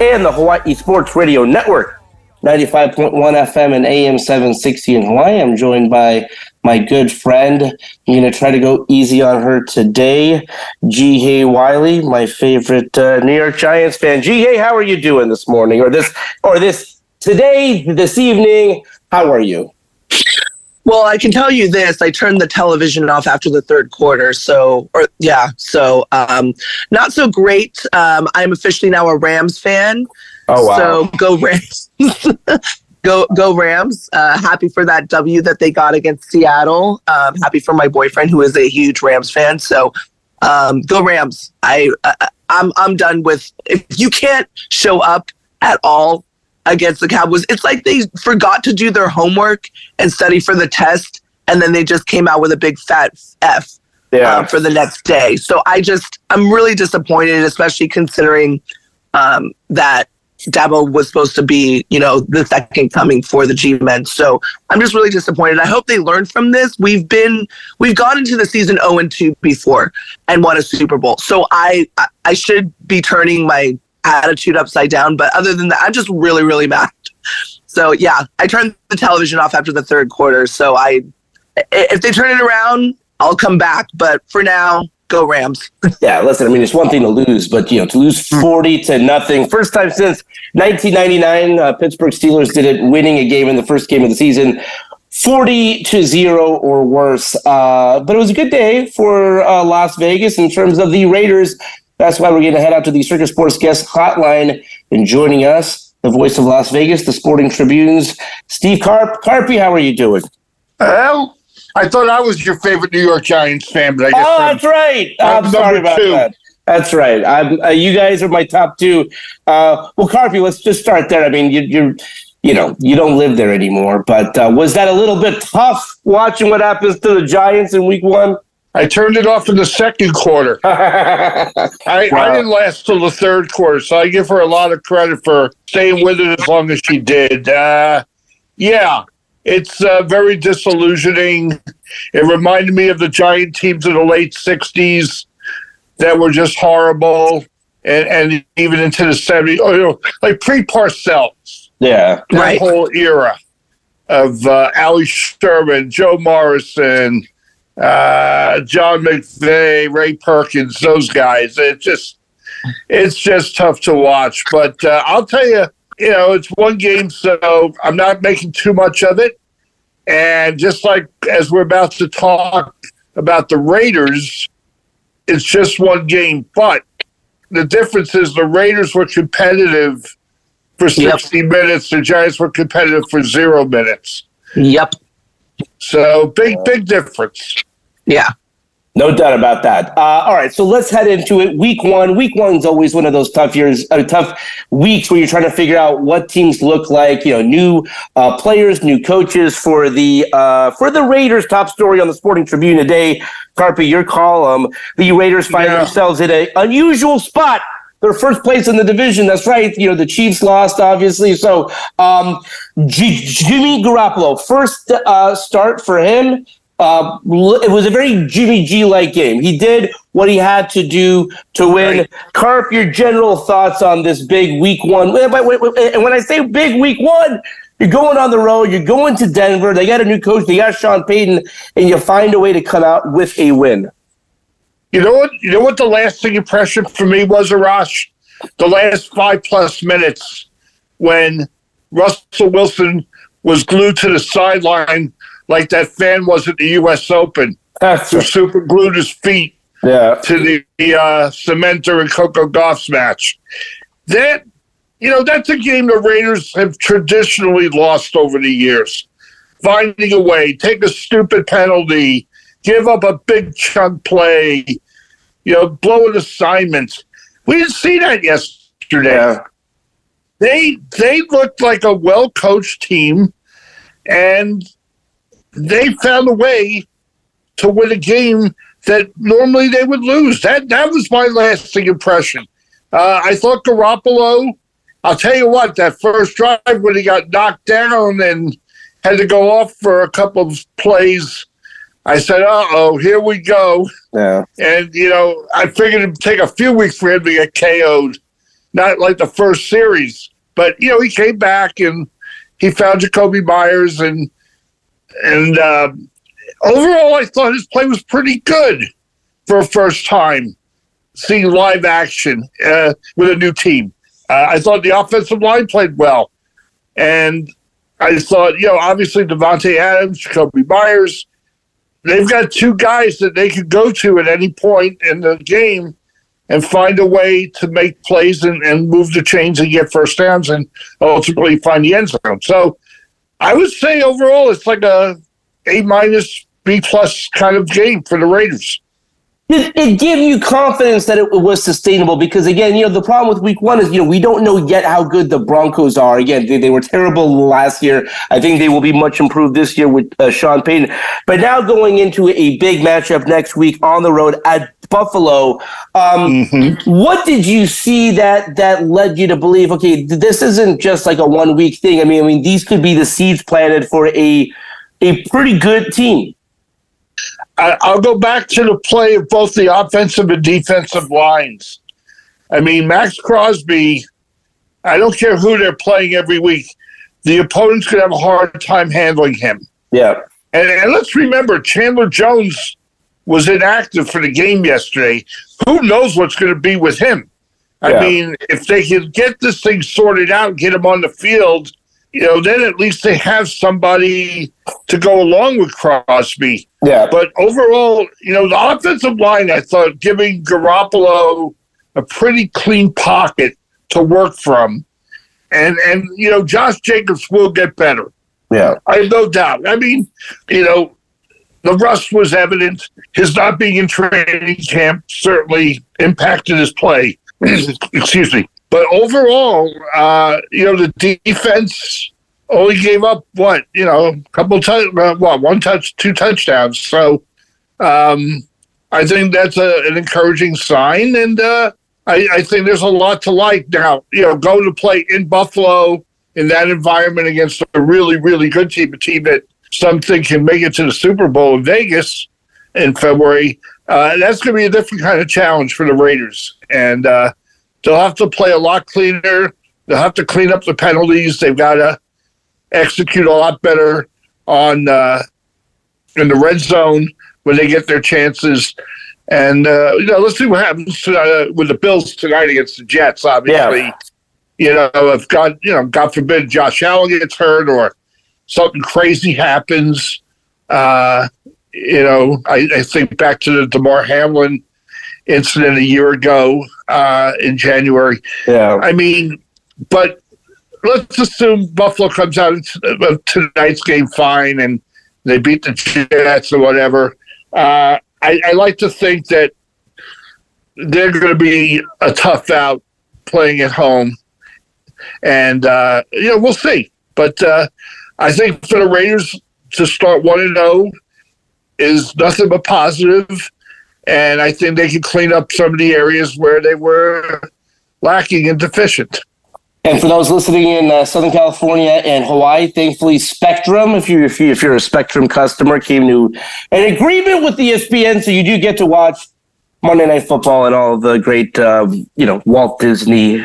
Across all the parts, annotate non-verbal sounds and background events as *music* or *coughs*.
and the Hawaii Sports Radio Network, 95.1 FM and AM 760 in Hawaii. I'm joined by my good friend. I'm going to try to go easy on her today. Ji Hae Wiley, my favorite uh, New York Giants fan. Ji Hae, how are you doing this morning or this or this today, this evening? How are you? Well, I can tell you this: I turned the television off after the third quarter. So, or yeah, so um, not so great. Um, I'm officially now a Rams fan. Oh wow! So go Rams! *laughs* go go Rams! Uh, happy for that W that they got against Seattle. Um, happy for my boyfriend who is a huge Rams fan. So um, go Rams! I uh, I'm I'm done with if you can't show up at all against the Cowboys. It's like they forgot to do their homework and study for the test, and then they just came out with a big fat F Yeah. um, for the next day. So I just, I'm really disappointed, especially considering um, that Daboll was supposed to be, you know, the second coming for the G-men. So I'm just really disappointed. I hope they learn from this. We've been, we've gone into the season 0 and 2 before and won a Super Bowl. So I- I should be turning my attitude upside down. But other than that, I'm just really, really mad. So yeah, I turned the television off after the third quarter. So I, if they turn it around, I'll come back. But for now, go Rams. *laughs* Yeah, listen, I mean, it's one thing to lose, but, you know, to lose 40 to nothing. First time since 1999, uh, Pittsburgh Steelers did it, winning a game in the first game of the season. 40 to 0 or worse. Uh, but it was a good day for uh, Las Vegas in terms of the Raiders. That's why we're going to head out to the Circa Sports Guest Hotline and joining us, the voice of Las Vegas, the Sporting Tribunes, Steve Carp. Carpy, how are you doing? Well, I thought I was your favorite New York Giants fan, but I guess Oh, I'm- that's right. I'm I'm sorry about two. that. That's right. I'm, uh, you guys are my top two. Uh, well, Carpy, let's just start there. I mean, you, you're, you know, you don't live there anymore. But uh, was that a little bit tough watching what happens to the Giants in Week One? I turned it off in the second quarter. *laughs* I, I didn't last till the third quarter, so I give her a lot of credit for staying with it as long as she did. Uh, yeah, it's uh, very disillusioning. It reminded me of the Giant teams of the late '60s that were just horrible, and, and even into the '70s, oh, you know, like pre-Parcells. yeah. that Right. whole era of uh, Allie Sherman, Joe Morrison, uh, John McVay, Ray Perkins, those guys. It's just, it's just tough to watch. But uh, I'll tell you, you know, it's one game, so I'm not making too much of it. And just like as we're about to talk about the Raiders, it's just one game. But the difference is the Raiders were competitive for 60 minutes. The Giants were competitive for zero minutes. Yep. So big, big difference. Yeah. No doubt about that. Uh, all right, so let's head into it. Week one. Week one's always one of those tough years, uh, tough weeks where you're trying to figure out what teams look like. You know, new uh, players, new coaches for the uh, for the Raiders. Top story on the Sporting Tribune today. Carpy, your column. The Raiders find Yeah. themselves in an unusual spot. They're first place in the division. That's right. You know, the Chiefs lost, obviously. So, um, G- Jimmy Garoppolo, first uh, start for him. Uh, it was a very Jimmy G like game. He did what he had to do to win. Carp, your general thoughts on this big week one? And when I say big week one, you're going on the road. You're going to Denver. They got a new coach. They got Sean Payton, and you find a way to come out with a win. You know what? You know what the lasting impression for me was, Arash? The last five plus minutes when Russell Wilson was glued to the sideline like that fan was at the U.S. Open. That's who super glued his feet yeah. to the, the uh, Cementer and Coco Gauff's match. That, you know, that's a game the Raiders have traditionally lost over the years. Finding a way, take a stupid penalty, give up a big chunk play, you know, blow an assignment. We didn't see that yesterday. Yeah. They they looked like a well coached team, and they found a way to win a game that normally they would lose. That that was my lasting impression. Uh, I thought Garoppolo. I'll tell you what, that first drive when he got knocked down and had to go off for a couple of plays, I said, "Uh oh, here we go." Yeah. And you know, I figured it'd take a few weeks for him to get KO'd, not like the first series. But you know, he came back and he found Jakobi Meyers and and uh, overall, I thought his play was pretty good for a first time seeing live action uh, with a new team. Uh, I thought the offensive line played well, and I thought, you know, obviously Davante Adams, Jakobi Meyers, they've got two guys that they could go to at any point in the game and find a way to make plays and, and move the chains and get first downs and ultimately find the end zone. So I would say overall it's like a A minus B plus kind of game for the Raiders. It, it gave you confidence that it was sustainable because again, you know, the problem with week one is, you know, we don't know yet how good the Broncos are. Again, they, they were terrible last year. I think they will be much improved this year with uh, Sean Payton. But now going into a big matchup next week on the road at Buffalo, um, mm-hmm. what did you see that that led you to believe, okay, this isn't just like a one week thing. I mean, I mean, these could be the seeds planted for a a pretty good team. I'll go back to the play of both the offensive and defensive lines. I mean, Maxx Crosby, I don't care who they're playing every week, the opponent's going to have a hard time handling him. Yeah. And, and let's remember, Chandler Jones was inactive for the game yesterday. Who knows what's going to be with him? I yeah. mean, if they can get this thing sorted out, get him on the field, you know, then at least they have somebody to go along with Crosby. Yeah. But overall, you know, the offensive line, I thought giving Garoppolo a pretty clean pocket to work from. And and you know, Josh Jacobs will get better. Yeah. I have no doubt. I mean, you know, the rust was evident. His not being in training camp certainly impacted his play. *clears throat* Excuse me. But overall, uh, you know, the defense only gave up what you know, a couple touch, uh, what one touch, two touchdowns. So um, I think that's a, an encouraging sign, and uh, I, I, think there's a lot to like now. You know, going to play in Buffalo in that environment against a really, really good team, a team that some think can make it to the Super Bowl in Vegas in February. Uh, that's going to be a different kind of challenge for the Raiders, and uh, they'll have to play a lot cleaner. They'll have to clean up the penalties. They've got to execute a lot better on uh, in the red zone when they get their chances. And uh, you know, let's see what happens to, uh, with the Bills tonight against the Jets. Obviously, yeah. you know, if God, you know, God forbid, Josh Allen gets hurt or something crazy happens. Uh, you know, I, I think back to the Damar Hamlin incident a year ago uh, in January. Yeah. I mean, but let's assume Buffalo comes out of tonight's game fine and they beat the Jets or whatever. Uh, I, I, like to think that they're going to be a tough out playing at home. And, uh, you know, we'll see. But uh, I think for the Raiders to start 1 and 0 is nothing but positive and I think they can clean up some of the areas where they were lacking and deficient. And for those listening in uh, Southern California and Hawaii, thankfully Spectrum, if you if you if you're a Spectrum customer, came to an agreement with the ESPN, so you do get to watch Monday Night Football and all the great, um, you know, Walt Disney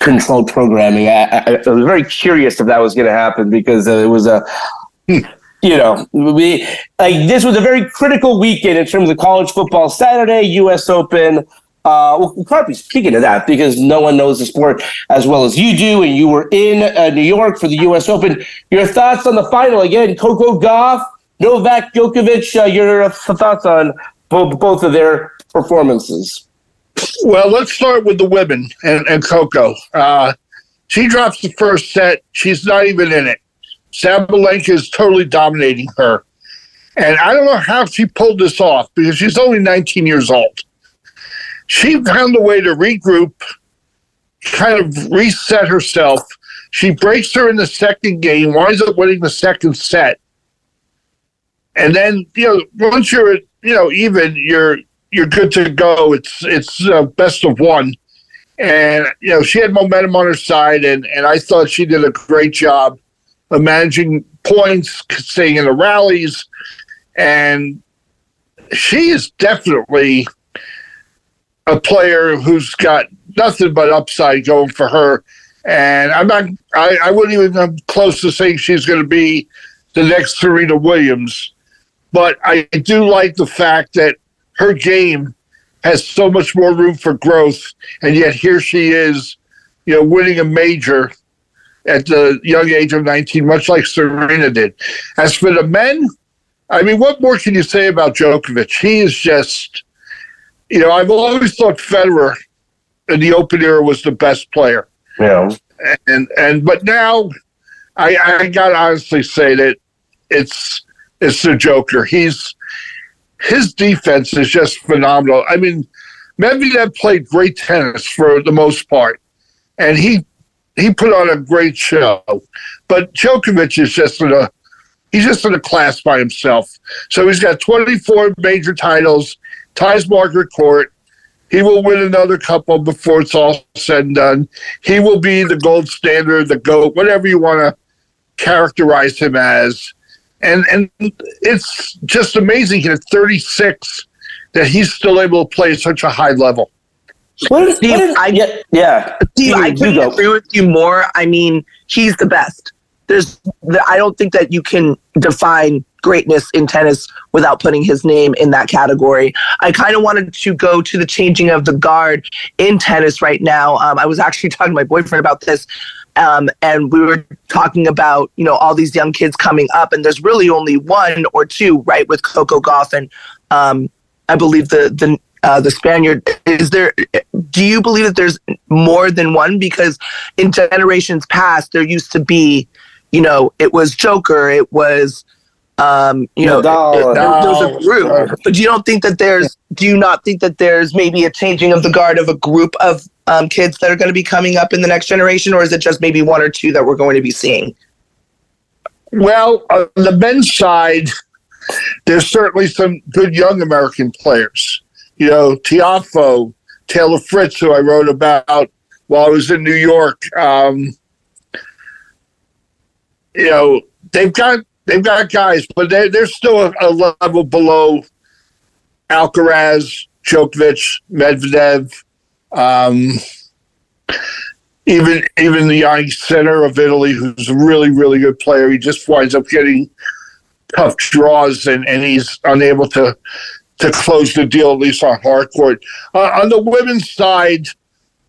controlled programming. I, I, I was very curious if that was going to happen because uh, it was a you know, we like this was a very critical weekend in terms of college football Saturday, U.S. Open. Uh, well, Carpy, speaking of that, because no one knows the sport as well as you do, and you were in uh, New York for the U.S. Open. Your thoughts on the final again? Coco Gauff, Novak Djokovic. Uh, your thoughts on both both of their performances? Well, let's start with the women and, and Coco. Uh, she drops the first set. She's not even in it. Sabalenka is totally dominating her. And I don't know how she pulled this off because she's only 19 years old. She found a way to regroup, kind of reset herself. She breaks her in the second game, winds up winning the second set. And then, you know, once you're, you know, even, you're you're good to go. It's it's uh, best of one, and you know she had momentum on her side, and and I thought she did a great job managing points, staying in the rallies, and she is definitely a player who's got nothing but upside going for her. And I'm not, I, I wouldn't even come close to saying she's going to be the next Serena Williams. But I do like the fact that her game has so much more room for growth, and yet here she is, you know, winning a major at the young age of 19, much like Serena did. As for the men, I mean, what more can you say about Djokovic? He is just, you know, I've always thought Federer in the Open era was the best player. Yeah. And and but now, I I gotta honestly say that it's it's the Joker. He's his defense is just phenomenal. I mean, Medvedev played great tennis for the most part, and he he put on a great show. But Djokovic is just in a he's just in a class by himself. So he's got 24 major titles, ties Margaret Court. He will win another couple before it's all said and done. He will be the gold standard, the GOAT, whatever you want to characterize him as and and it's just amazing at 36 that he's still able to play at such a high level. Steve, what is, I get yeah. Steve, I couldn't agree with you more. I mean, he's the best. There's, I don't think that you can define greatness in tennis without putting his name in that category. I kind of wanted to go to the changing of the guard in tennis right now. Um, I was actually *laughs* talking to my boyfriend about this. Um, and we were talking about you know all these young kids coming up, and there's really only one or two, right, with Coco Gauff and um, I believe the the uh, the Spaniard. Is there? Do you believe that there's more than one? Because in generations past, there used to be, you know, it was Joker, it was um, you know, Nadal, there's a group. But do you don't think that there's? Do you not think that there's maybe a changing of the guard of a group of um, kids that are going to be coming up in the next generation, or is it just maybe one or two that we're going to be seeing? Well, on the men's side, there's certainly some good young American players. You know, Tiafoe, Taylor Fritz, who I wrote about while I was in New York. Um, you know, they've got they've got guys, but they they're still a, a level below Alcaraz, Djokovic, Medvedev, um, even even the young Sinner of Italy, who's a really really good player. He just winds up getting tough draws, and, and he's unable to to close the deal at least on hard court. Uh, on the women's side,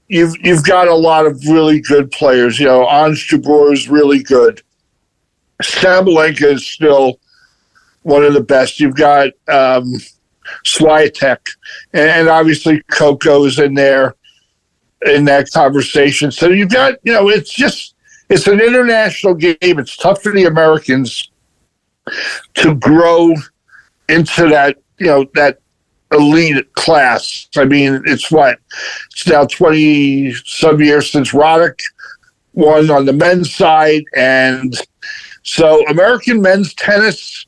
you've you've got a lot of really good players. You know, Ons Jabeur is really good. Sabalenka is still one of the best. You've got um, Swiatek, and, and obviously Coco is in there in that conversation. So you've got, you know, it's just it's an international game. It's tough for the Americans to grow into that, you know, that elite class. I mean, it's what it's now twenty some years since Roddick won on the men's side, and so American men's tennis,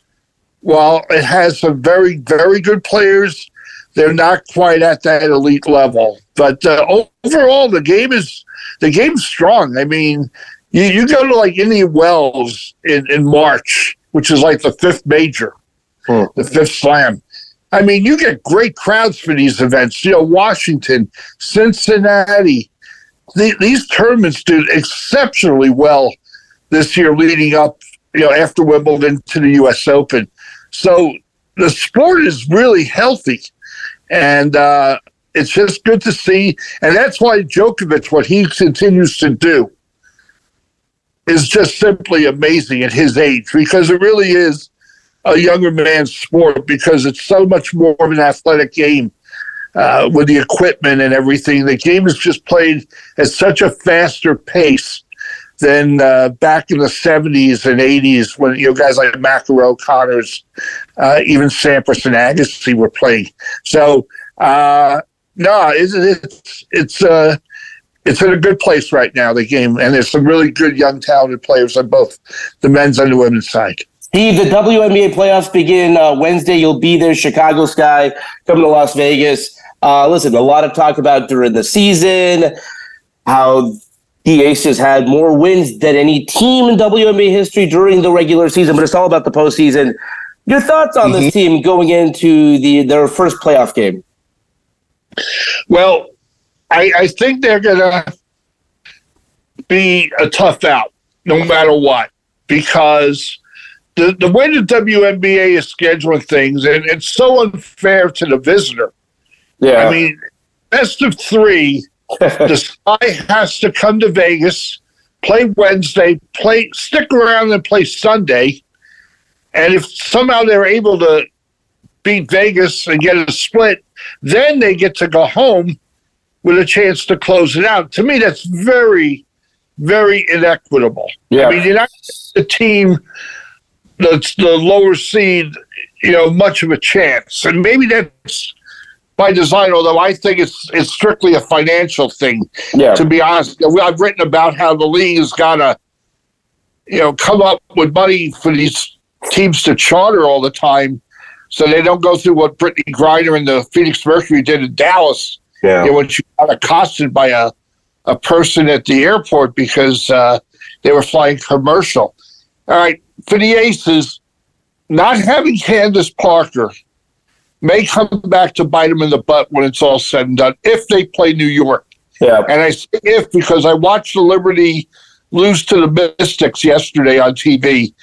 while it has some very very good players, they're not quite at that elite level. But uh, overall, the game is the game's strong. I mean, you, you go to like Indian Wells in, in March, which is like the fifth major, hmm. the fifth slam. I mean, you get great crowds for these events. You know, Washington, Cincinnati, the, these tournaments did exceptionally well this year, leading up, you know, after Wimbledon to the U.S. Open. So the sport is really healthy. And uh, it's just good to see, and that's why Djokovic, what he continues to do, is just simply amazing at his age because it really is a younger man's sport because it's so much more of an athletic game uh, with the equipment and everything. The game is just played at such a faster pace than uh, back in the 70s and 80s when you know guys like McEnroe, Connors, uh, even Sampras and Agassi were playing. So uh, no, it's it's it's uh, it's in a good place right now. The game, and there's some really good young talented players on both the men's and the women's side. Steve, the WNBA playoffs begin uh, Wednesday. You'll be there, Chicago Sky, coming to Las Vegas. Uh, listen, a lot of talk about during the season how the Aces had more wins than any team in WNBA history during the regular season, but it's all about the postseason. Your thoughts on mm-hmm. this team going into the their first playoff game? Well, I, I think they're going to be a tough out no matter what because the, the way the WNBA is scheduling things, and it's so unfair to the visitor. Yeah. I mean, best of three, *laughs* the Sky has to come to Vegas, play Wednesday, play stick around and play Sunday. And if somehow they're able to beat Vegas and get a split, then they get to go home with a chance to close it out. To me, that's very, very inequitable. Yeah. I mean, you're not the team that's the lower seed, you know, much of a chance. And maybe that's by design, although I think it's it's strictly a financial thing. Yeah. To be honest, I've written about how the league has got to, you know, come up with money for these teams to charter all the time so they don't go through what Brittney Griner and the Phoenix Mercury did in Dallas. Yeah. You know, when she got accosted by a, a person at the airport because uh, they were flying commercial. All right, for the Aces, not having Candace Parker may come back to bite them in the butt when it's all said and done if they play New York. Yeah. And I say if because I watched the Liberty lose to the Mystics yesterday on TV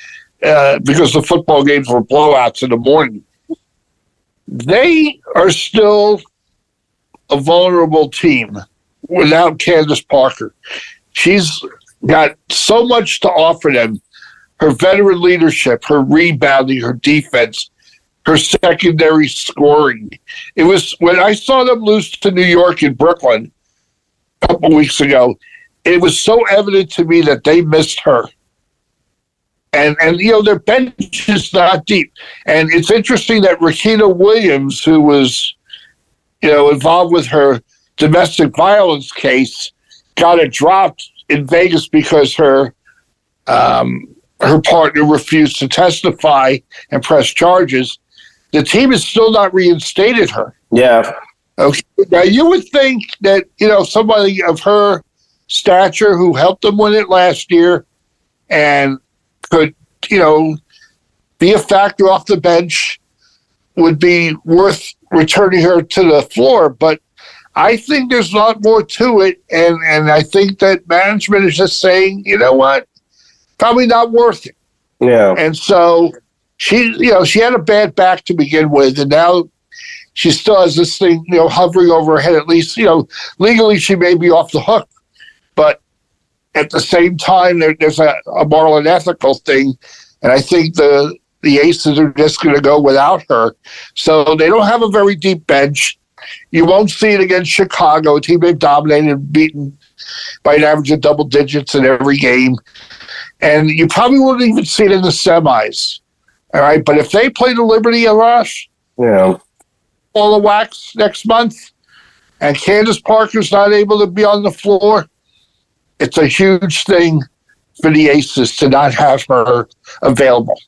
uh, because the football games were blowouts in the morning they are still a vulnerable team without Candace Parker. She's got so much to offer them her veteran leadership, her rebounding, her defense, her secondary scoring. It was when I saw them lose to New York in Brooklyn a couple weeks ago, it was so evident to me that they missed her and and you know their bench is not deep. And it's interesting that Riquna Williams, who was you know involved with her domestic violence case, got it dropped in Vegas because her um, her partner refused to testify and press charges. The team has still not reinstated her. Yeah. Okay. Now you would think that you know somebody of her stature who helped them win it last year and could, you know, be a factor off the bench would be worth returning her to the floor. But I think there's a lot more to it. And, and I think that management is just saying, you know what, probably not worth it. Yeah. And so she, you know, she had a bad back to begin with. And now she still has this thing, you know, hovering over her head. At least, you know, legally she may be off the hook. But at the same time, there, there's a, a moral and ethical thing, and I think the the Aces are just going to go without her. So they don't have a very deep bench. You won't see it against Chicago, a team they've dominated and beaten by an average of double digits in every game. And you probably wouldn't even see it in the semis. All right. But if they play the Liberty Arash, yeah. all the wax next month, and Candace Parker's not able to be on the floor, it's a huge thing for the Aces to not have her available.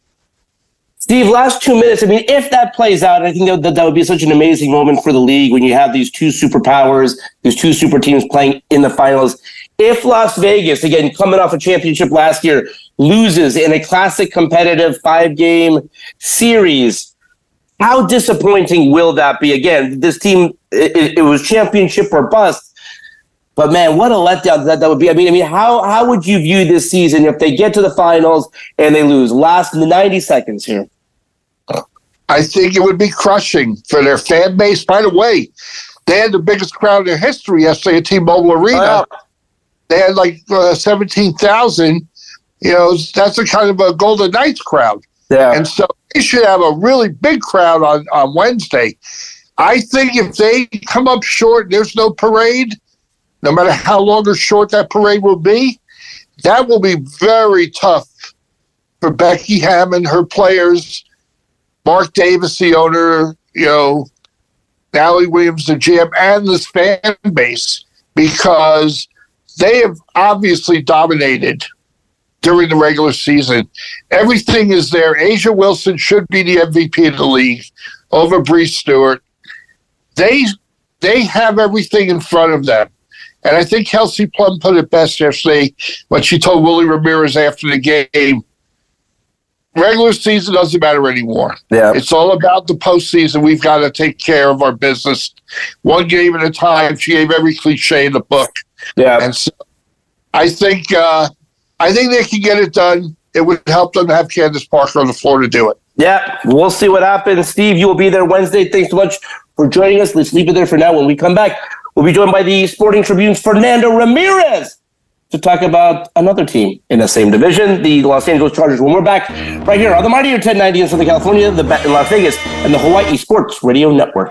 Steve, last two minutes. I mean, if that plays out, I think that, that would be such an amazing moment for the league when you have these two superpowers, these two super teams playing in the finals. If Las Vegas, again, coming off a championship last year, loses in a classic competitive five game series, how disappointing will that be? Again, this team, it, it was championship or bust but man, what a letdown that, that would be. I mean, I mean, how how would you view this season if they get to the finals and they lose? Last in the 90 seconds here. I think it would be crushing for their fan base. By the way, they had the biggest crowd in history yesterday at T-Mobile Arena. Oh, They had like uh, seventeen thousand. You know, that's a kind of a Golden Knights crowd. yeah. And so they should have a really big crowd on, on Wednesday. I think if they come up short, there's no parade, no matter how long or short that parade will be, that will be very tough for Becky Hammon, her players, Mark Davis, the owner, you know, Allie Williams, the GM, and this fan base, because they have obviously dominated during the regular season. Everything is there. A'ja Wilson should be the MVP of the league over Bree Stewart. They they have everything in front of them. And I think Kelsey Plum put it best yesterday when she told Willie Ramirez after the game. Regular season doesn't matter anymore. Yeah. It's all about the postseason. We've got to take care of our business one game at a time. She gave every cliche in the book. Yeah. And so I think uh, I think they can get it done. It would help them to have Candace Parker on the floor to do it. Yeah, we'll see what happens. Steve, you will be there Wednesday. Thanks so much for joining us. Let's leave it there for now. When we come back, we'll be joined by the Sporting Tribune's Fernando Ramirez to talk about another team in the same division, the Los Angeles Chargers. When we're back right here on the Mightier 1090 in Southern California, the Bet in Las Vegas, and the Hawaii Sports Radio Network.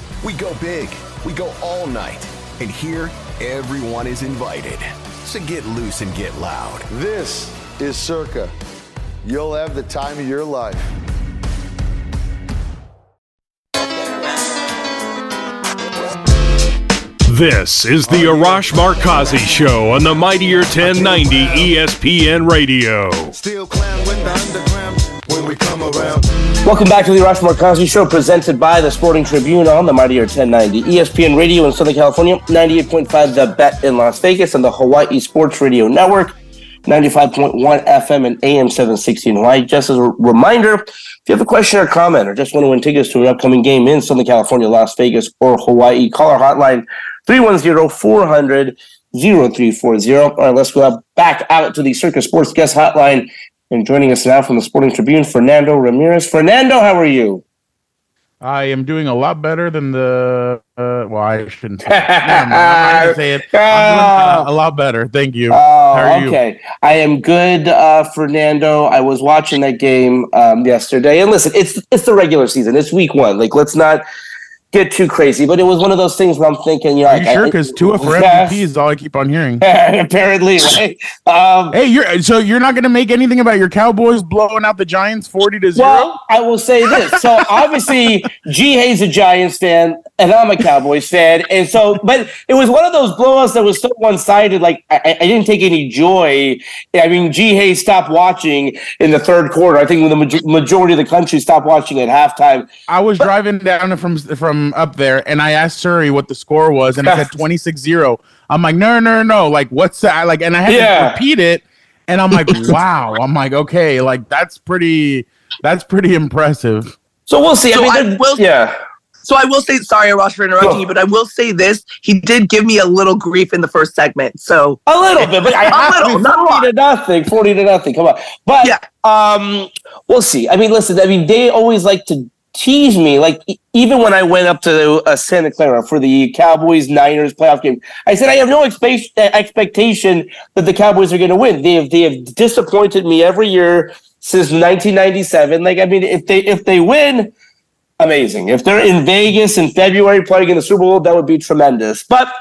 We go big, we go all night, and here, everyone is invited. So get loose and get loud. This is Circa. You'll have the time of your life. This is the Arash Markazi Show on the Mightier 1090 ESPN Radio. Still clown with the underground when we come around. Welcome back to the Arash Markazi Show, presented by the Sporting Tribune on the Mightier 1090 ESPN Radio in Southern California, 98.5 The Bet in Las Vegas, and the Hawaii Sports Radio Network, 95.1 FM and AM 760 in Hawaii. Just as a reminder, if you have a question or comment or just want to win tickets to an upcoming game in Southern California, Las Vegas, or Hawaii, call our hotline 310 400 0340. All right, let's go back out to the Circa Sports Guest Hotline. And joining us now from the Sporting Tribune, Fernando Ramirez. Fernando, how are you? I am doing a lot better than the. Uh, well, I shouldn't say. It. I'm not gonna say it. *laughs* I'm doing uh, a lot better. Thank you. Oh, How are you? okay. I am good, uh, Fernando. I was watching that game um, yesterday, and listen, it's it's the regular season. It's week one. Like, let's not get too crazy. But it was one of those things where I'm thinking, you know, Are like, you sure? Because Tua for Yes. MVP is all I keep on hearing. *laughs* apparently, right? Um, Hey, you're so you're not gonna make anything about your Cowboys blowing out the Giants forty to zero. Well, I will say this. So obviously, Ji Hae's a Giants fan, and I'm a Cowboys fan, and so, but it was one of those blowouts that was so one sided. Like I, I didn't take any joy. I mean, Ji Hae stopped watching in the third quarter. I think when the maj- majority of the country stopped watching at halftime. I was driving down from from up there, and I asked Siri what the score was, and it said *laughs* 26-0. I'm like, no, no, no, like what's that? Like, and I had Yeah. to repeat it, and I'm like, *laughs* wow. I'm like, okay, like that's pretty, that's pretty impressive. So we'll see. So I mean, I will- yeah. So I will say, sorry, Ross, for interrupting Go. you, but I will say this: he did give me a little grief in the first segment. So A little bit, but I *laughs* A have little, to not a forty to nothing. Forty to nothing. Come on, but Yeah. um, we'll see. I mean, listen. I mean, they always like to tease me. Like even when I went up to uh, Santa Clara for the Cowboys Niners playoff game, I said I have no expe- uh, expectation that the Cowboys are going to win. They have they have disappointed me every year since 1997. Like I mean, if they if they win. Amazing. If they're in Vegas in February playing in the Super Bowl, that would be tremendous. But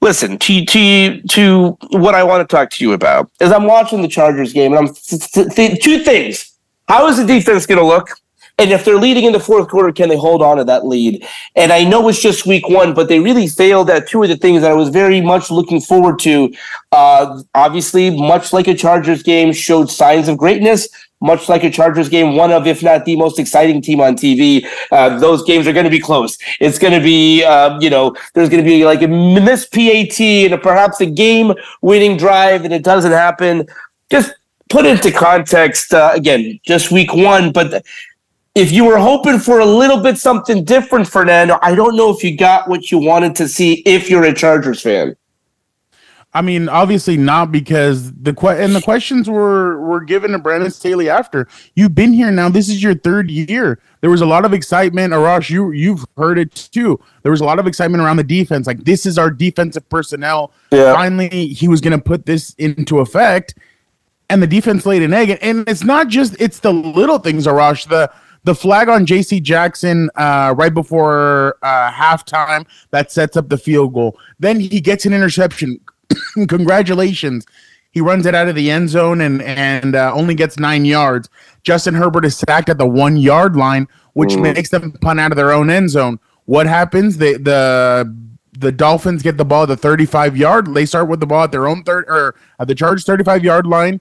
listen to to to what I want to talk to you about is I'm watching the Chargers game and I'm th- th- th- two things. How is the defense going to look? And if they're leading in the fourth quarter, can they hold on to that lead? And I know it's just week one, but they really failed at two of the things that I was very much looking forward to. Uh, obviously, much like a Chargers game, showed signs of greatness. much like a Chargers game, one of, if not the most exciting team on TV. Uh, those games are going to be close. It's going to be, um, you know, there's going to be like a missed PAT and a, perhaps a game winning drive, and it doesn't happen. Just put into context, uh, again, just week one, but if you were hoping for a little bit something different, Fernando, I don't know if you got what you wanted to see if you're a Chargers fan. I mean, obviously not because the que- and the questions were were given to Brandon Staley after you've been here now. This is your third year. There was a lot of excitement. Arash, you you've heard it too. There was a lot of excitement around the defense. Like this is our defensive personnel. Yeah. Finally, he was going to put this into effect, and the defense laid an egg. And it's not just it's the little things, Arash. The the flag on J.C. Jackson uh, right before uh, halftime that sets up the field goal. Then he gets an interception *coughs* Congratulations. He runs it out of the end zone and and uh, only gets nine yards. Justin Herbert is sacked at the one yard line, which Mm. makes them punt out of their own end zone. What happens? The the the Dolphins get the ball at the 35 yard. They start with the ball at their own third or at the Chargers 35 yard line.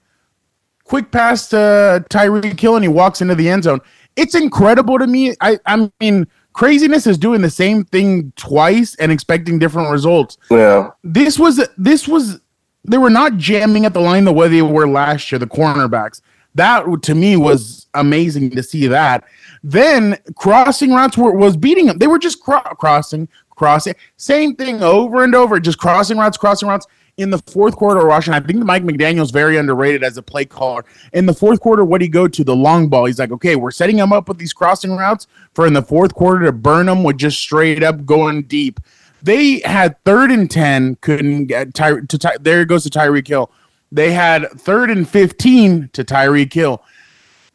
Quick pass to Tyreek Hill and he walks into the end zone. It's incredible to me. I I mean craziness is doing the same thing twice and expecting different results. Yeah. this was this was they were not jamming at the line the way they were last year the cornerbacks. That to me was amazing to see that. Then crossing routes were was beating them they were just cro- crossing crossing. Same thing over and over. Just crossing routes crossing routes in the fourth quarter and i think mike mcdaniel's very underrated as a play caller in the fourth quarter what do he go to the long ball he's like okay we're setting him up with these crossing routes for in the fourth quarter to burn them with just straight up going deep they had third and 10, couldn't get Ty, to Ty, there goes to Tyreek Hill. They had third and 15 to Tyreek Hill.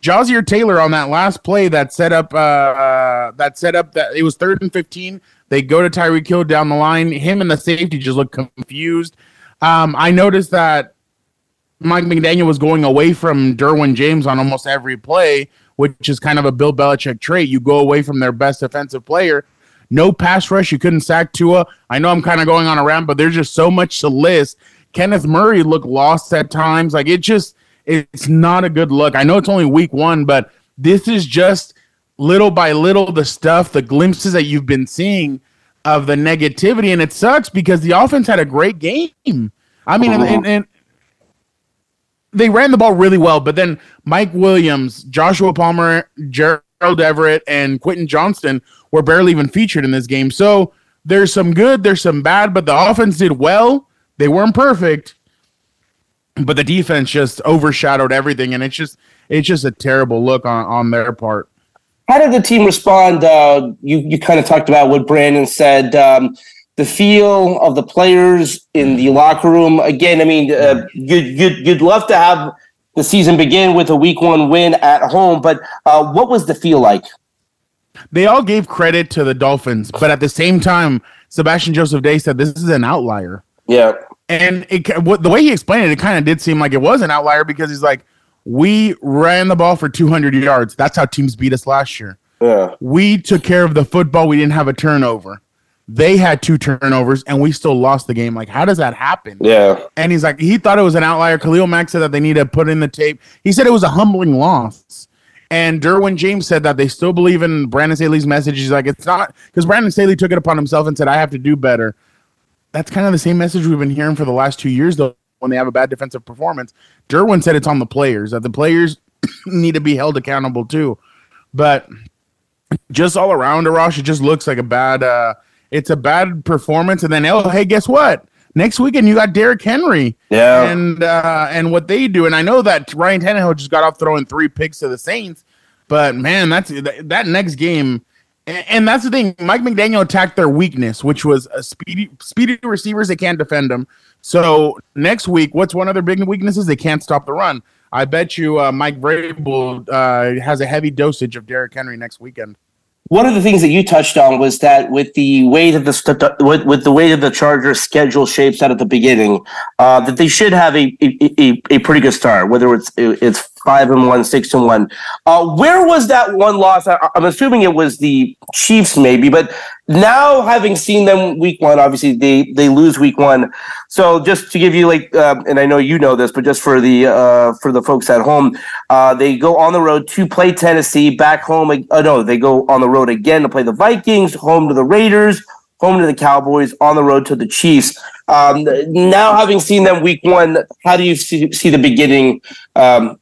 Ja'Sir Taylor on that last play that set up uh, uh that set up that it was third and 15. They go to Tyreek Hill down the line. Him and the safety just look confused. Um, I noticed that Mike McDaniel was going away from Derwin James on almost every play, which is kind of a Bill Belichick trait. You go away from their best defensive player. No pass rush. You couldn't sack Tua. I know I'm kind of going on a rant, but there's just so much to list. Kenneth Murray looked lost at times. Like it just, it's not a good look. I know it's only week one, but this is just little by little the stuff, the glimpses that you've been seeing of the negativity, and it sucks because the offense had a great game. I mean, and, and, and they ran the ball really well, but then Mike Williams, Joshua Palmer, Gerald Everett, and Quentin Johnston were barely even featured in this game. So there's some good, there's some bad, but the offense did well. They weren't perfect, but the defense just overshadowed everything, and it's just it's just a terrible look on, on their part. How did the team respond? Uh, you you kind of talked about what Brandon said. Um, the feel of the players in the locker room. Again, I mean, uh, you'd, you'd you'd love to have the season begin with a week one win at home, but uh, what was the feel like? They all gave credit to the Dolphins, but at the same time, Sebastian Joseph Day said this is an outlier. Yeah, And it, what the way he explained it, it kind of did seem like it was an outlier because he's like, we ran the ball for 200 yards. That's how teams beat us last year. yeah, We took care of the football. We didn't have a turnover. They had two turnovers, and we still lost the game. Like, how does that happen? yeah. And he's like, he thought it was an outlier. Khalil Mack said that they need to put in the tape. He said it was a humbling loss. And Derwin James said that they still believe in Brandon Staley's message. He's like, it's not because Brandon Staley took it upon himself and said, I have to do better. That's kind of the same message we've been hearing for the last two years, though, when they have a bad defensive performance. Derwin said it's on the players, that the players *coughs* need to be held accountable too. But just all around, Arash, it just looks like a bad, uh, it's a bad performance. And then, oh, hey, guess what? Next weekend you got Derrick Henry, Yeah. and uh, and what they do. And I know that Ryan Tannehill just got off throwing three picks to the Saints, but man, that's that, that next game. And, and that's the thing. Mike McDaniel attacked their weakness, which was a speedy speedy receivers. They can't defend them. So next week, what's one of their big weaknesses? They can't stop the run. I bet you uh, Mike Vrabel uh, has a heavy dosage of Derrick Henry next weekend. One of the things that you touched on was that with the way that the with, with the way that the Chargers schedule shapes out at the beginning, uh, that they should have a, a, a, a pretty good start. Whether it's it's five and one, six and one. Uh, where was that one loss? I, I'm assuming it was the Chiefs, maybe. But now, having seen them week one, obviously they they lose week one. So just to give you like, uh, and I know you know this, but just for the uh, for the folks at home, uh, they go on the road to play Tennessee. Back home, uh, no, they go on the road again to play the Vikings. Home to the Raiders. Home to the Cowboys. On the road to the Chiefs. Um, now, having seen them week one, how do you see, see the beginning? Um,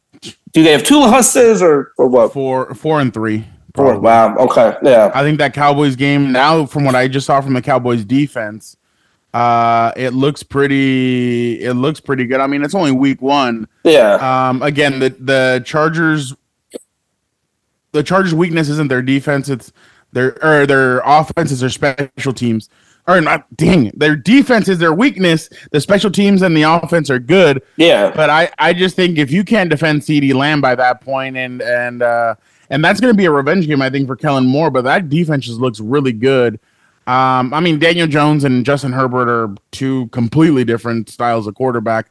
do they have two losses or or what? Four, four and three. Four. Wow. Okay. Yeah. I think that Cowboys game now, from what I just saw from the Cowboys defense, uh, it looks pretty. It looks pretty good. I mean, it's only week one. Yeah. Um, again, the the Chargers, the Chargers' weakness isn't their defense. It's their or their offenses or special teams. Or not, dang, their defense is their weakness. The special teams and the offense are good. Yeah. But I, I just think if you can't defend CeeDee Lamb by that point and and uh and that's going to be a revenge game, I think, for Kellen Moore. But that defense just looks really good. Um, I mean, Daniel Jones and Justin Herbert are two completely different styles of quarterback.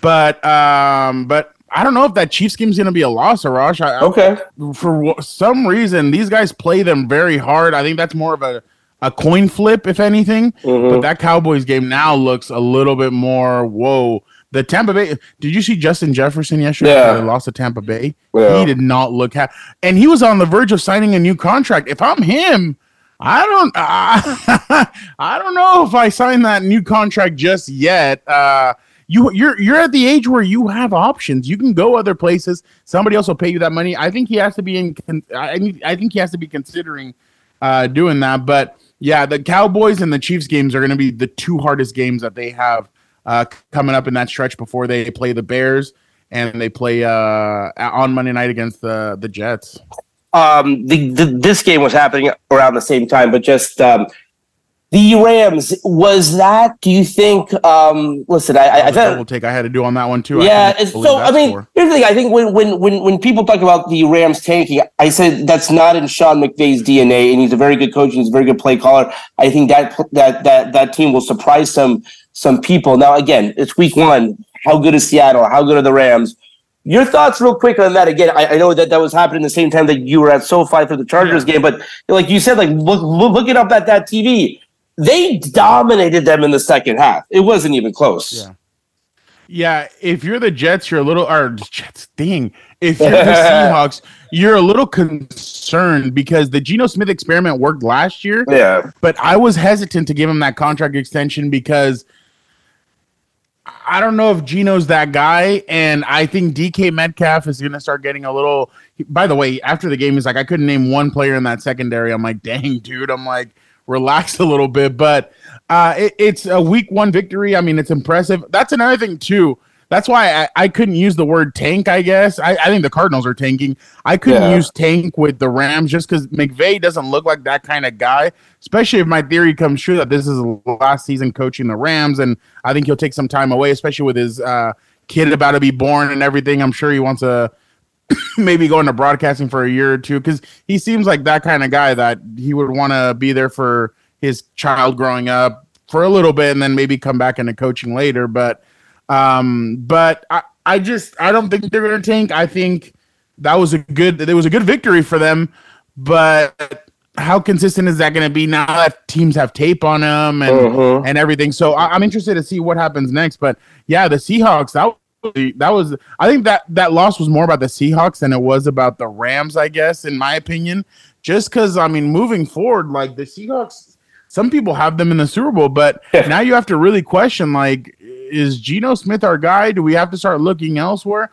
But um, but I don't know if that Chiefs game is going to be a loss, Arash. I, okay. For some reason, these guys play them very hard. I think that's more of a a coin flip, if anything. Mm-hmm. But that Cowboys game now looks a little bit more whoa. The Tampa Bay. Did you see Justin Jefferson yesterday? Yeah. They lost to Tampa Bay. Yeah. He did not look happy, and he was on the verge of signing a new contract. If I'm him, I don't. Uh, *laughs* I don't know if I sign that new contract just yet. Uh, you you're you're at the age where you have options. You can go other places. Somebody else will pay you that money. I think he has to be in. I I think he has to be considering uh, doing that. But yeah, the Cowboys and the Chiefs games are going to be the two hardest games that they have uh, coming up in that stretch before they play the Bears and they play uh, on Monday night against the the Jets. um, the, the this game was happening around the same time, but just um, the Rams was that? Do you think? Um, listen, I, I, I a thought double take I had to do on that one too. Yeah, believe so I mean, score. here's the thing. I think when when when when people talk about the Rams tanking, I said that's not in Sean McVay's DNA, and he's a very good coach and he's a very good play caller. I think that that that that team will surprise some some people. Now, again, it's week one. How good is Seattle? How good are the Rams? Your thoughts, real quick, on that. Again, I, I know that that was happening the same time that you were at SoFi for the Chargers game, but like you said, like look, look looking up at that TV, they dominated them in the second half. It wasn't even close. Yeah. Yeah, if you're the Jets, you're a little or Jets. Dang, if you're the *laughs* Seahawks, you're a little concerned because the Geno Smith experiment worked last year. Yeah. but I was hesitant to give him that contract extension because I don't know if Geno's that guy, and I think DK Metcalf is going to start getting a little. By the way, after the game, he's like, I couldn't name one player in that secondary. I'm like, dang, dude. I'm like, relax a little bit, but uh, it, it's a week one victory. I mean, it's impressive. That's another thing too. That's why I, I couldn't use the word tank. I guess I, I think the Cardinals are tanking. I couldn't Yeah. use tank with the Rams just because McVay doesn't look like that kind of guy. Especially if my theory comes true that this is last season coaching the Rams, and I think he'll take some time away, especially with his uh, kid about to be born and everything. I'm sure he wants to *coughs* maybe going to broadcasting for a year or two because he seems like that kind of guy that he would want to be there for his child growing up for a little bit and then maybe come back into coaching later. But um, but I, I just I don't think they're gonna tank. I think that was a good there was a good victory for them, but how consistent is that going to be now that teams have tape on them and Mhm. and everything? So I, I'm interested to see what happens next. But yeah, the Seahawks that that was I think that that loss was more about the Seahawks than it was about the Rams. I guess in my opinion, just because I mean moving forward, like the Seahawks, some people have them in the Super Bowl, but now you have to really question like, is Geno Smith our guy? Do we have to start looking elsewhere?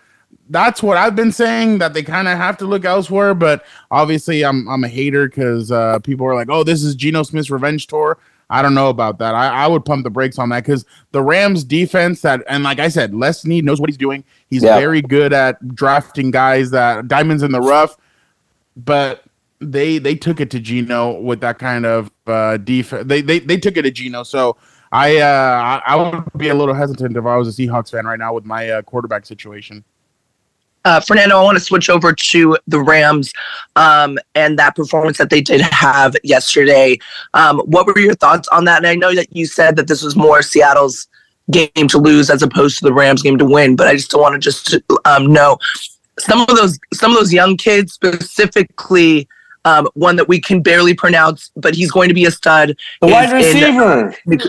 That's what I've been saying that they kind of have to look elsewhere, but obviously I'm I'm a hater because uh, people are like, oh, this is Geno Smith's revenge tour. I don't know about that. I, I would pump the brakes on that because the Rams defense that and like I said, Les Snead knows what he's doing. He's Yeah. very good at drafting guys that diamonds in the rough, but they they took it to Geno with that kind of uh defense. They, they they took it to Geno. So I uh I, I would be a little hesitant if I was a Seahawks fan right now with my uh, quarterback situation. Uh, Fernando, I want to switch over to the Rams um, and that performance that they did have yesterday. Um, what were your thoughts on that? And I know that you said that this was more Seattle's game to lose as opposed to the Rams game to win, but I just want to just um, know some of those some of those young kids specifically um, one that we can barely pronounce, but he's going to be a stud. The wide receiver. In,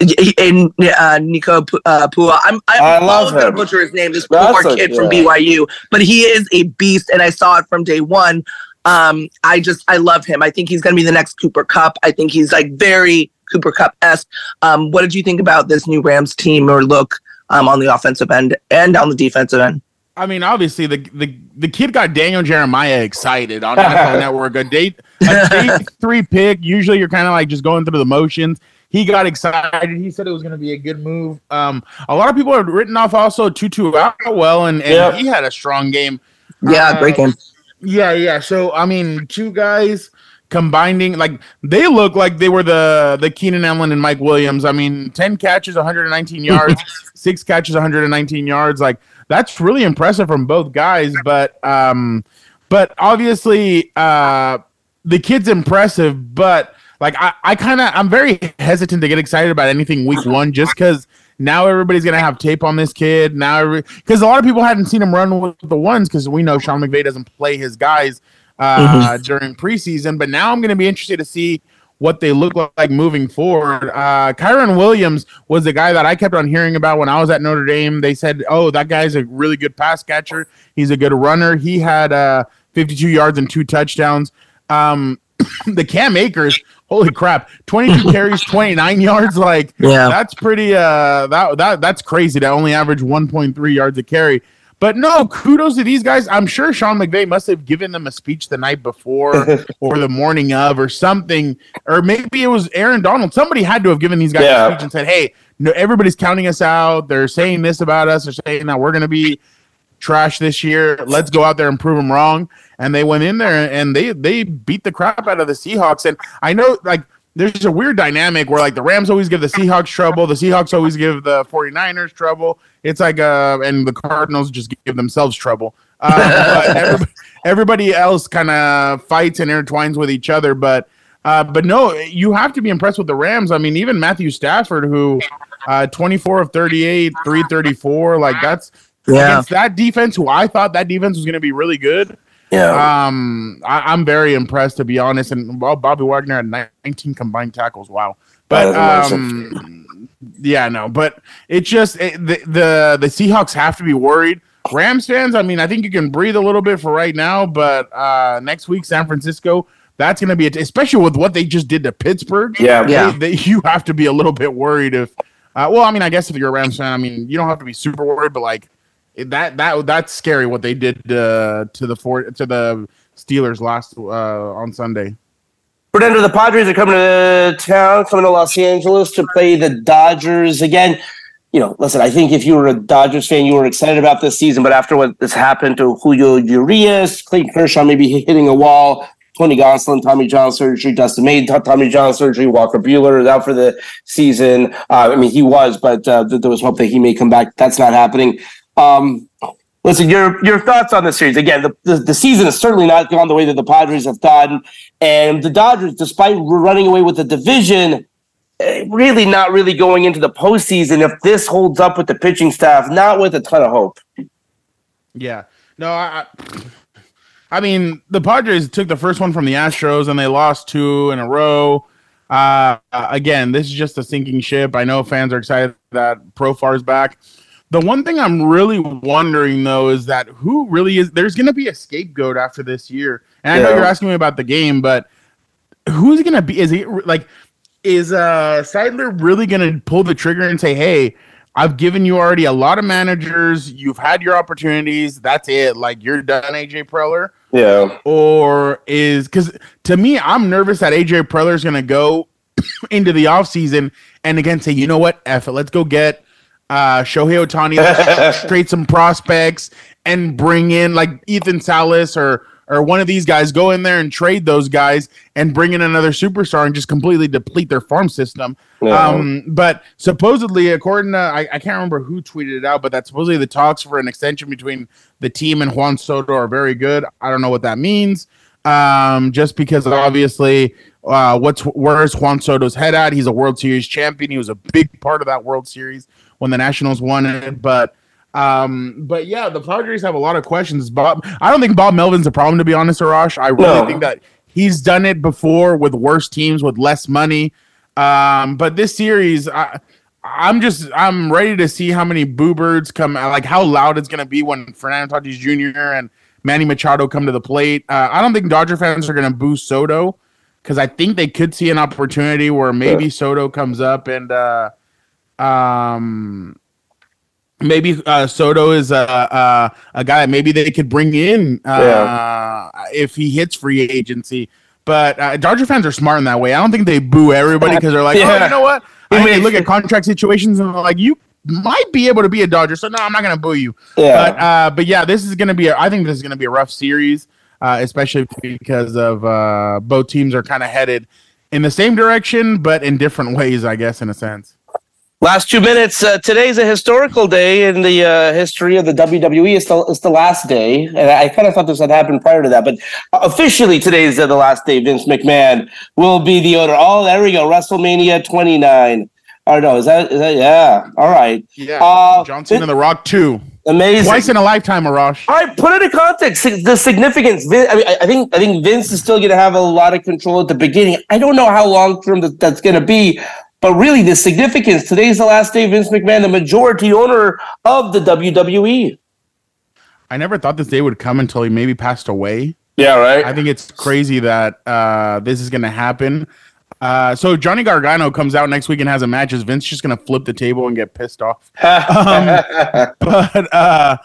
in uh, Nico uh, Pua. I'm, I'm I love gonna him. butcher his name. This That's poor a- kid from. BYU, but he is a beast, and I saw it from day one. Um, I just I love him. I think he's going to be the next Cooper Kupp. I think he's like very Cooper Kupp esque. Um, what did you think about this new Rams team or look um, on the offensive end and on the defensive end? I mean, obviously the the the kid got Daniel Jeremiah excited on NFL *laughs* Network. A date a day three pick. Usually, you're kind of like just going through the motions. He got excited. He said it was going to be a good move. Um, a lot of people have written off also Tutu Atwell, and, and Yep. he had a strong game. Yeah, Uh, great game. Yeah, yeah. So I mean, two guys combining like they look like they were the the Keenan Allen and Mike Williams. I mean, ten catches, 119 *laughs* yards, six catches, 119 yards. Like that's really impressive from both guys. But um, but obviously, uh, the kid's impressive. But like I, I kind of I'm very hesitant to get excited about anything week one just because now everybody's gonna have tape on this kid now because a lot of people hadn't seen him run with the ones because we know Sean McVay doesn't play his guys uh, during preseason. But now I'm gonna be interested to see what they look like moving forward. Uh, Kyren Williams was the guy that I kept on hearing about when I was at Notre Dame. They said, "Oh, that guy's a really good pass catcher. He's a good runner. He had uh, 52 yards and two touchdowns." Um, *coughs* the Cam Akers, holy crap, 22 *laughs* carries, 29 yards. Like, Yeah. that's pretty. Uh, that that that's crazy to only average 1.3 yards a carry. But no, kudos to these guys. I'm sure Sean McVay must have given them a speech the night before *laughs* or the morning of or something. Or maybe it was Aaron Donald. Somebody had to have given these guys Yeah. a speech and said, hey, no, everybody's counting us out. They're saying this about us. They're saying that we're going to be trash this year. Let's go out there and prove them wrong. And they went in there and they they beat the crap out of the Seahawks. And I know like there's a weird dynamic where like the Rams always give the Seahawks trouble, the Seahawks always give the 49ers trouble. It's like uh and the Cardinals just give themselves trouble. Uh, *laughs* everybody, everybody else kind of fights and intertwines with each other, but uh, but no, you have to be impressed with the Rams. I mean, even Matthew Stafford, who uh, 24 of 38, 334, like that's Yeah. against that defense, who I thought that defense was going to be really good. Yeah. Um, I, I'm very impressed to be honest. And well, Bobby Wagner had 19 combined tackles. Wow. But um, yeah, no. But it just it, the the the Seahawks have to be worried. Rams fans, I mean, I think you can breathe a little bit for right now, but uh, next week, San Francisco, that's going to be, a, especially with what they just did to Pittsburgh. Yeah. Yeah. they, they, *laughs* you have to be a little bit worried if. Uh, well, I mean, I guess if you're a Rams fan, I mean, you don't have to be super worried, but like that that that's scary what they did uh, to the four to the Steelers last uh, on Sunday. Fernando, the Padres are coming to town, coming to Los Angeles to play the Dodgers again. You know, listen, I think if you were a Dodgers fan, you were excited about this season, but after what has happened to Julio Urias, Clayton Kershaw maybe hitting a wall, Tony Gonsolin, Tommy John surgery, Dustin May, Tommy John surgery, Walker Buehler is out for the season. Uh, I mean, he was, but uh, there was hope that he may come back. That's not happening. Um, Listen, your your thoughts on the series again? The, the the season has certainly not gone the way that the Padres have done, and the Dodgers, despite running away with the division, eh, really not really going into the postseason. If this holds up with the pitching staff, not with a ton of hope. Yeah. No, I, I mean, the Padres took the first one from the Astros and they lost two in a row. Uh, again, this is just a sinking ship. I know fans are excited that Profar's back. The one thing I'm really wondering though is that who really is there's going to be a scapegoat after this year. And I know you're asking me about the game, but who's going to be is he like is uh Seidler really going to pull the trigger and say, "Hey, I've given you already a lot of managers. You've had your opportunities. That's it. Like you're done, AJ Preller." Yeah, Or is because to me, I'm nervous that AJ Preller is going to go *coughs* into the offseason and again say, "You know what? F it. Let's go get uh Shohei Ohtani, *laughs* trade some prospects, and bring in like Ethan Salas or." Or one of these guys go in there and trade those guys and bring in another superstar and just completely deplete their farm system. Um, but supposedly, according to I, I can't remember who tweeted it out, but that supposedly the talks for an extension between the team and Juan Soto are very good. I don't know what that means. Um, just because obviously, uh, what's where's Juan Soto's head at? He's a World Series champion. He was a big part of that World Series when the Nationals won it. But Um, but yeah, the Padres have a lot of questions. Bob, I don't think Bob Melvin's a problem to be honest, Arash. I really No. think that he's done it before with worse teams with less money. Um, but this series, I, I'm just I'm ready to see how many boo birds come out, like how loud it's gonna be when Fernando Tatis Jr. and Manny Machado come to the plate. Uh, I don't think Dodger fans are gonna boo Soto because I think they could see an opportunity where maybe Soto comes up and uh, um maybe uh, Soto is a, a a guy that maybe they could bring in uh, if he hits free agency. But uh, Dodger fans are smart in that way. I don't think they boo everybody because they're like, oh, Yeah. you know what? *laughs* I mean, look at contract situations and they're like, you might be able to be a Dodger, so no, I'm not going to boo you. Yeah. But uh, but yeah, this is going to be. A, I think this is going to be a rough series, uh, especially because of uh, both teams are kind of headed in the same direction, but in different ways, I guess, in a sense. Last two minutes. Uh, today's a historical day in the uh, history of the WWE. It's the, it's the last day. And I kind of thought this had happened prior to that. But officially, today's uh, the last day. Vince McMahon will be the owner. Oh, there we go. WrestleMania 29. Or no, is that, is that yeah. All right. Yeah, Uh, John Cena, The Rock, too. Amazing. Twice in a lifetime, Arash. All right, put it in context. The significance. I mean, I I think I think Vince is still going to have a lot of control at the beginning. I don't know how long term that, that's going to be, but really the significance. Today's the last day. Vince McMahon, the majority owner of the. WWE. I never thought this day would come until he maybe passed away. Yeah, right. I think it's crazy that uh, this is going to happen. Uh, so Johnny Gargano comes out next week and has a match. Is Vince just going to flip the table and get pissed off? *laughs* um, but uh,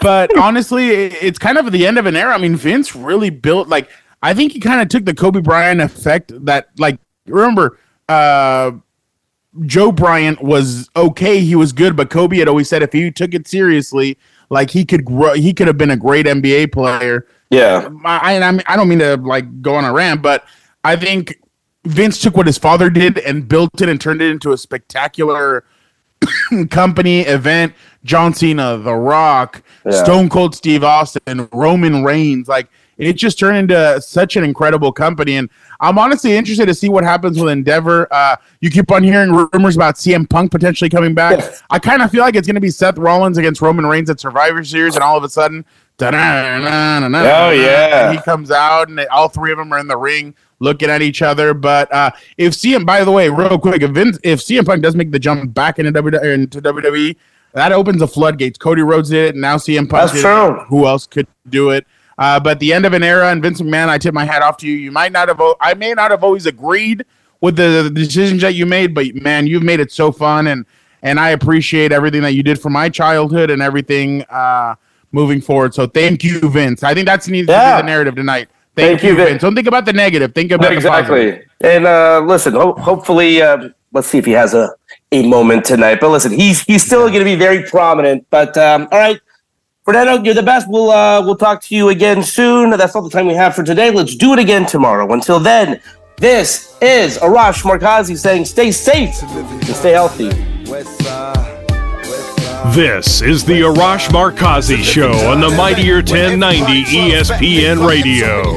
but honestly, it- it's kind of the end of an era. I mean, Vince really built like I think he kind of took the Kobe Bryant effect. That like remember. Uh, Joe Bryant was okay. He was good, but Kobe had always said if he took it seriously, like he could grow, he could have been a great NBA player. Yeah, um, I, I, I don't mean to like go on a rant, but I think Vince took what his father did and built it and turned it into a spectacular *coughs* company event. John Cena, The Rock, Yeah. Stone Cold Steve Austin, Roman Reigns, like it just turned into such an incredible company. And I'm honestly interested to see what happens with Endeavor. Uh, you keep on hearing rumors about CM Punk potentially coming back. I kind of feel like it's going to be Seth Rollins against Roman Reigns at Survivor Series, and all of a sudden, Oh, yeah. he comes out, and all three of them are in the ring looking at each other. But uh, if CM, by the way, real quick, if Vince, if CM Punk does make the jump back into WWE, into WWE, that opens the floodgates. Cody Rhodes did it, and now CM Punk. That's true. Who else could do it? Uh, but the end of an era, and Vince McMahon, I tip my hat off to you. You might not have, I may not have always agreed with the, the decisions that you made, but man, you've made it so fun, and and I appreciate everything that you did for my childhood and everything uh, moving forward. So thank you, Vince. I think that's needs Yeah. to be the narrative tonight. Thank Thank, you, Vince. Vince. Don't think about the negative. Think about the exactly. And uh, listen, ho- hopefully, uh, let's see if he has a a moment tonight. But listen, he's he's still going to be very prominent. But um, all right, Fernando, you're the best. We'll uh, we'll talk to you again soon. That's all the time we have for today. Let's do it again tomorrow. Until then, this is Arash Markazi saying, stay safe and stay healthy. This is the Arash Markazi Show on the Mightier 1090 ESPN Radio.